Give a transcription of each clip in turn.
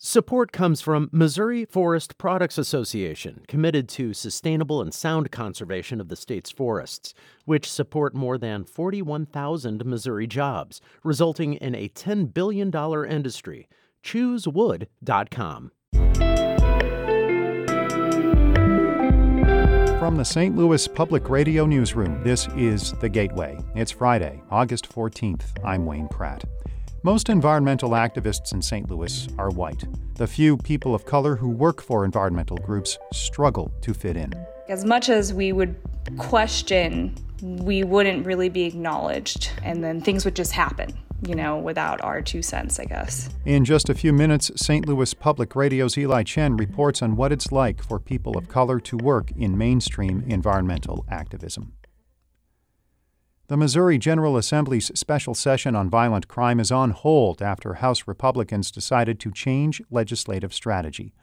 Support comes from Missouri Forest Products Association, committed to sustainable and sound conservation of the state's forests, which support more than 41,000 Missouri jobs, resulting in a $10 billion industry. ChooseWood.com. From the St. Louis Public Radio Newsroom, this is The Gateway. It's Friday, August 14th. I'm Wayne Pratt. Most environmental activists in St. Louis are white. The few people of color who work for environmental groups struggle to fit in. As much as we would question, we wouldn't really be acknowledged, and then things would just happen, you know, without our two cents, I guess. In just a few minutes, St. Louis Public Radio's Eli Chen reports on what it's like for people of color to work in mainstream environmental activism. The Missouri General Assembly's special session on violent crime is on hold after House Republicans decided to change legislative strategy.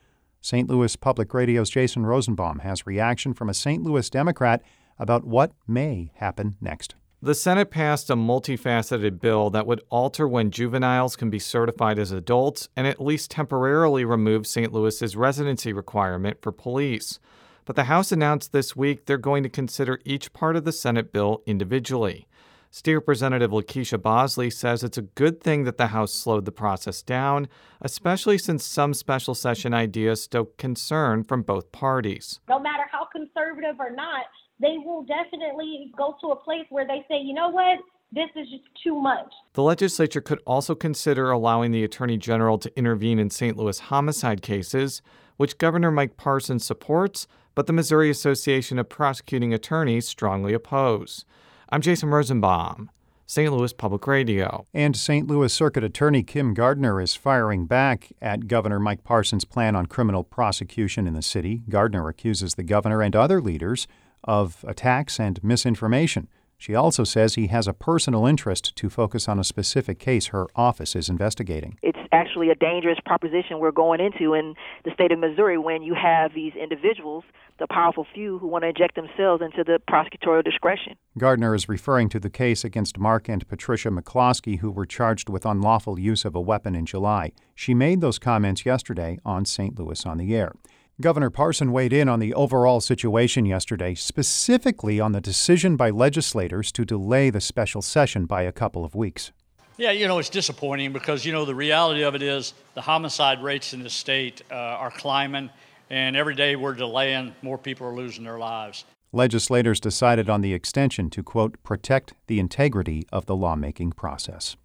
St. Louis Public Radio's Jason Rosenbaum has reaction from a St. Louis Democrat about what may happen next. The Senate passed a multifaceted bill that would alter when juveniles can be certified as adults and at least temporarily remove St. Louis's residency requirement for police. But the House announced this week they're going to consider each part of the Senate bill individually. State Representative LaKeySha Bosley says it's a good thing that the House slowed the process down, especially since some special session ideas stoke concern from both parties. No matter how conservative or not, they will definitely go to a place where they say, you know what, this is just too much. The legislature could also consider allowing the Attorney General to intervene in St. Louis homicide cases, which Governor Mike Parson supports but the Missouri Association of Prosecuting Attorneys strongly oppose. I'm Jason Rosenbaum. St. Louis Public Radio. And St. Louis Circuit Attorney Kim Gardner is firing back at Governor Mike Parson's plan on criminal prosecution in the city. Gardner accuses the governor and other leaders of attacks and misinformation. She also says he has a personal interest to focus on a specific case her office is investigating. It's actually a dangerous proposition we're going into in the state of Missouri when you have these individuals, the powerful few, who want to inject themselves into the prosecutorial discretion. Gardner is referring to the case against Mark and Patricia McCloskey, who were charged with unlawful use of a weapon in July. She made those comments yesterday on St. Louis on the Air. Governor Parson weighed in on the overall situation yesterday, specifically on the decision by legislators to delay the special session by a couple of weeks. Yeah, you know, it's disappointing because, you know, the reality of it is the homicide rates in the state uh, are climbing, and every day we're delaying, more people are losing their lives. Legislators decided on the extension to, quote, protect the integrity of the lawmaking process.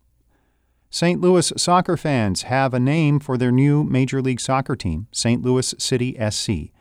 St. Louis soccer fans have a name for their new Major League Soccer team, St. Louis City SC.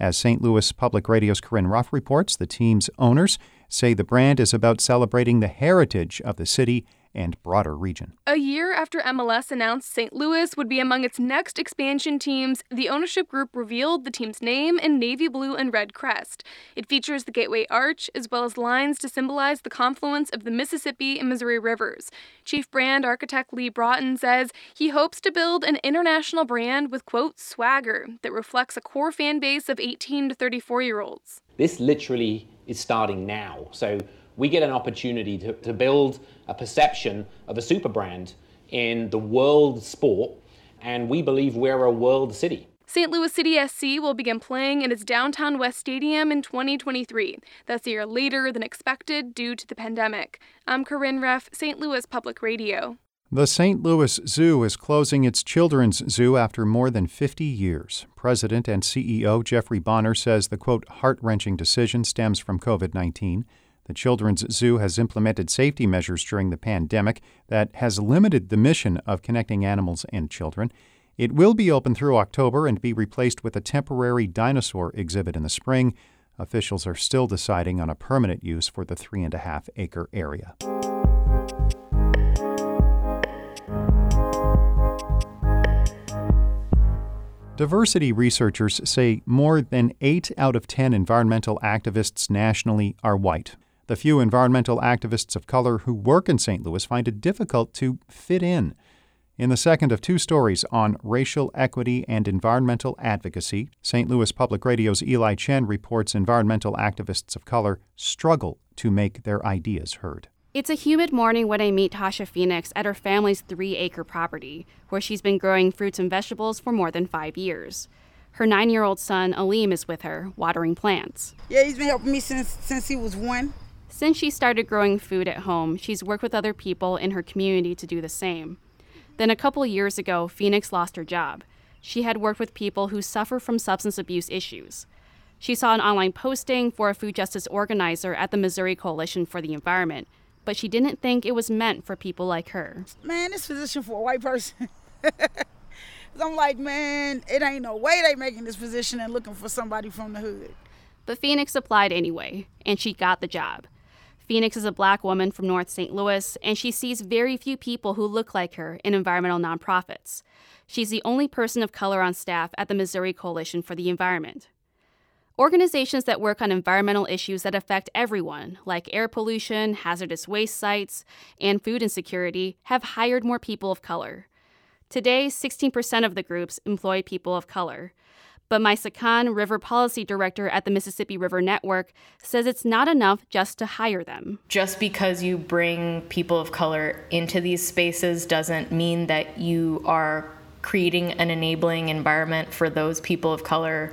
As St. Louis Public Radio's Corinne Ruff reports, the team's owners say the brand is about celebrating the heritage of the city and broader region. A year after MLS announced St. Louis would be among its next expansion teams, the ownership group revealed the team's name in navy blue and red crest. It features the Gateway Arch as well as lines to symbolize the confluence of the Mississippi and Missouri rivers. Chief brand architect Lee Broughton says he hopes to build an international brand with quote swagger that reflects a core fan base of 18 to 34 year olds. This literally is starting now. So we get an opportunity to, to build a perception of a super brand in the world sport, and we believe we're a world city. St. Louis City SC will begin playing in its downtown West Stadium in 2023. That's a year later than expected due to the pandemic. I'm Corinne Ruff, St. Louis Public Radio. The St. Louis Zoo is closing its children's zoo after more than 50 years. President and CEO Jeffrey Bonner says the quote heart wrenching decision stems from COVID 19. The Children's Zoo has implemented safety measures during the pandemic that has limited the mission of connecting animals and children. It will be open through October and be replaced with a temporary dinosaur exhibit in the spring. Officials are still deciding on a permanent use for the three and a half acre area. Diversity researchers say more than 8 out of 10 environmental activists nationally are white. The few environmental activists of color who work in St. Louis find it difficult to fit in. In the second of two stories on racial equity and environmental advocacy, St. Louis Public Radio's Eli Chen reports environmental activists of color struggle to make their ideas heard. It's a humid morning when I meet Tasha Phoenix at her family's three acre property, where she's been growing fruits and vegetables for more than five years. Her nine year old son, Aleem, is with her, watering plants. Yeah, he's been helping me since, since he was one. Since she started growing food at home, she's worked with other people in her community to do the same. Then, a couple years ago, Phoenix lost her job. She had worked with people who suffer from substance abuse issues. She saw an online posting for a food justice organizer at the Missouri Coalition for the Environment but she didn't think it was meant for people like her. Man, this position for a white person. I'm like, man, it ain't no way they making this position and looking for somebody from the hood. But Phoenix applied anyway, and she got the job. Phoenix is a black woman from North St. Louis, and she sees very few people who look like her in environmental nonprofits. She's the only person of color on staff at the Missouri Coalition for the Environment. Organizations that work on environmental issues that affect everyone, like air pollution, hazardous waste sites, and food insecurity, have hired more people of color. Today, 16% of the groups employ people of color. But Maisah Khan, River Policy Director at the Mississippi River Network, says it's not enough just to hire them. Just because you bring people of color into these spaces doesn't mean that you are creating an enabling environment for those people of color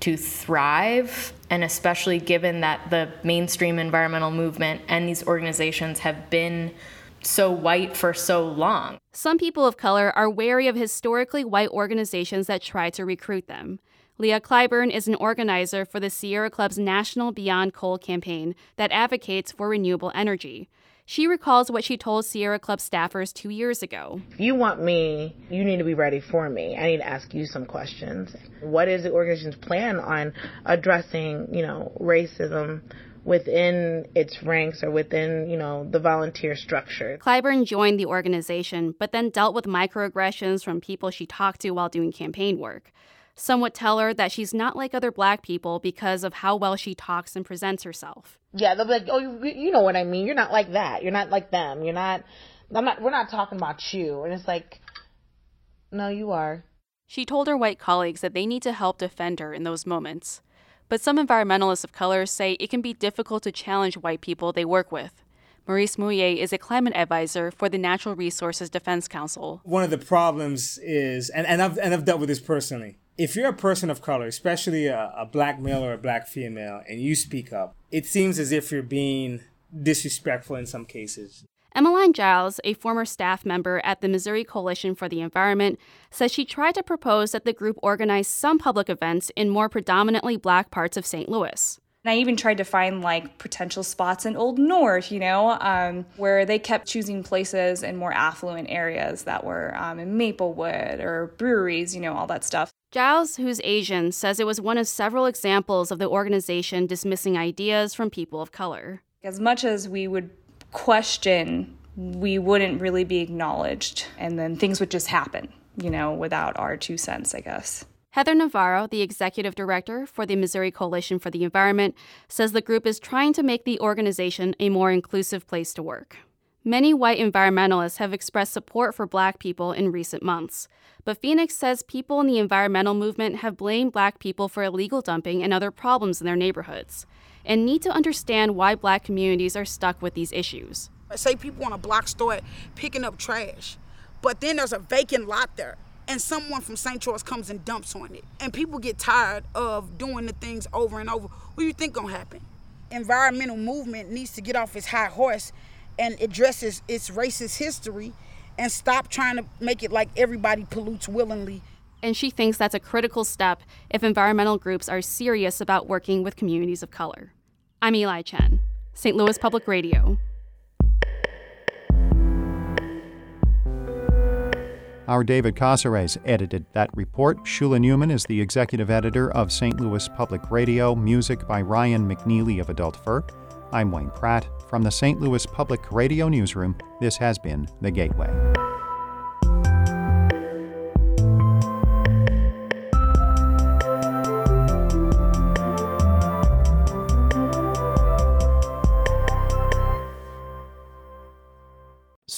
to thrive, and especially given that the mainstream environmental movement and these organizations have been so white for so long. Some people of color are wary of historically white organizations that try to recruit them. Leah Clyburn is an organizer for the Sierra Club's National Beyond Coal campaign that advocates for renewable energy. She recalls what she told Sierra Club staffers two years ago. If you want me, you need to be ready for me. I need to ask you some questions. What is the organization's plan on addressing, you know, racism? Within its ranks or within, you know, the volunteer structure. Clyburn joined the organization, but then dealt with microaggressions from people she talked to while doing campaign work. Some would tell her that she's not like other black people because of how well she talks and presents herself. Yeah, they'll be like, "Oh, you, you know what I mean? You're not like that. You're not like them. You're not. I'm not. We're not talking about you." And it's like, no, you are. She told her white colleagues that they need to help defend her in those moments. But some environmentalists of color say it can be difficult to challenge white people they work with. Maurice Mouillet is a climate advisor for the Natural Resources Defense Council. One of the problems is, and, and, I've, and I've dealt with this personally, if you're a person of color, especially a, a black male or a black female, and you speak up, it seems as if you're being disrespectful in some cases. Emmeline Giles, a former staff member at the Missouri Coalition for the Environment, says she tried to propose that the group organize some public events in more predominantly black parts of St. Louis. And I even tried to find like potential spots in Old North, you know, um, where they kept choosing places in more affluent areas that were um, in Maplewood or breweries, you know, all that stuff. Giles, who's Asian, says it was one of several examples of the organization dismissing ideas from people of color. As much as we would question, we wouldn't really be acknowledged, and then things would just happen, you know, without our two cents, I guess. Heather Navarro, the executive director for the Missouri Coalition for the Environment, says the group is trying to make the organization a more inclusive place to work. Many white environmentalists have expressed support for black people in recent months, but Phoenix says people in the environmental movement have blamed black people for illegal dumping and other problems in their neighborhoods, and need to understand why black communities are stuck with these issues. Say people on a block start picking up trash, but then there's a vacant lot there and someone from St. Charles comes and dumps on it. And people get tired of doing the things over and over. What do you think gonna happen? Environmental movement needs to get off its high horse and addresses its racist history and stop trying to make it like everybody pollutes willingly. And she thinks that's a critical step if environmental groups are serious about working with communities of color. I'm Eli Chen, St. Louis Public Radio. Our David Casares edited that report. Shula Neuman is the executive editor of St. Louis Public Radio, music by Ryan McNeely of Adult Fur. I'm Wayne Pratt. From the St. Louis Public Radio Newsroom, this has been The Gateway.